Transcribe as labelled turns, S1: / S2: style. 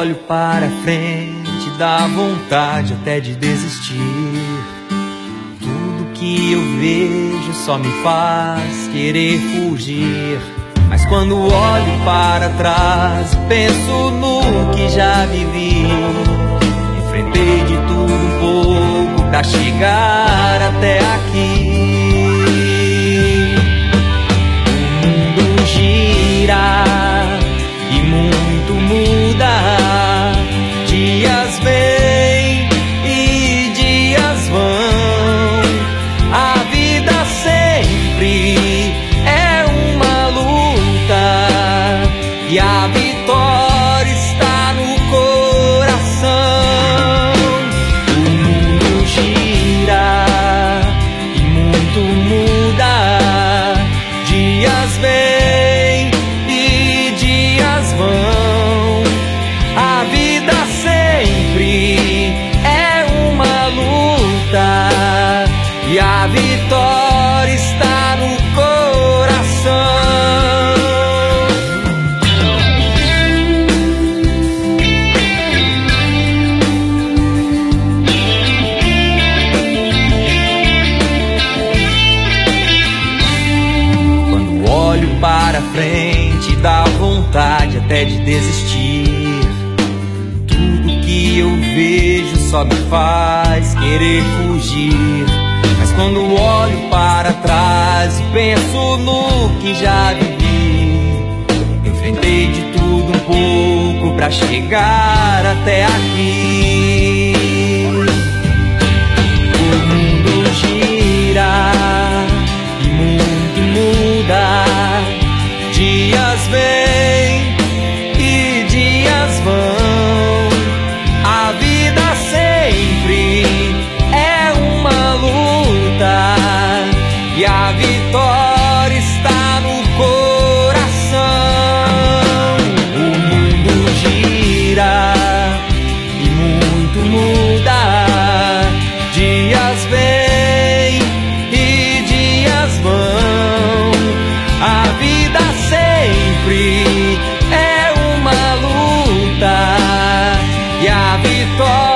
S1: Olho para frente, dá vontade até de desistir. Tudo que eu vejo só me faz querer fugir. Mas quando olho para trás, penso no que já vivi. Enfrentei de tudo um pouco pra chegar e a vitória está no coração. Quando olho para frente, dá vontade até de desistir. Tudo que eu vejo só me faz querer fugir. Quando olho para trás e penso no que já vivi, enfrentei de tudo um pouco pra chegar até aqui. a vitória está no coração. O mundo gira e muito muda. Dias vêm e dias vão. A vida sempre é uma luta e a vitória.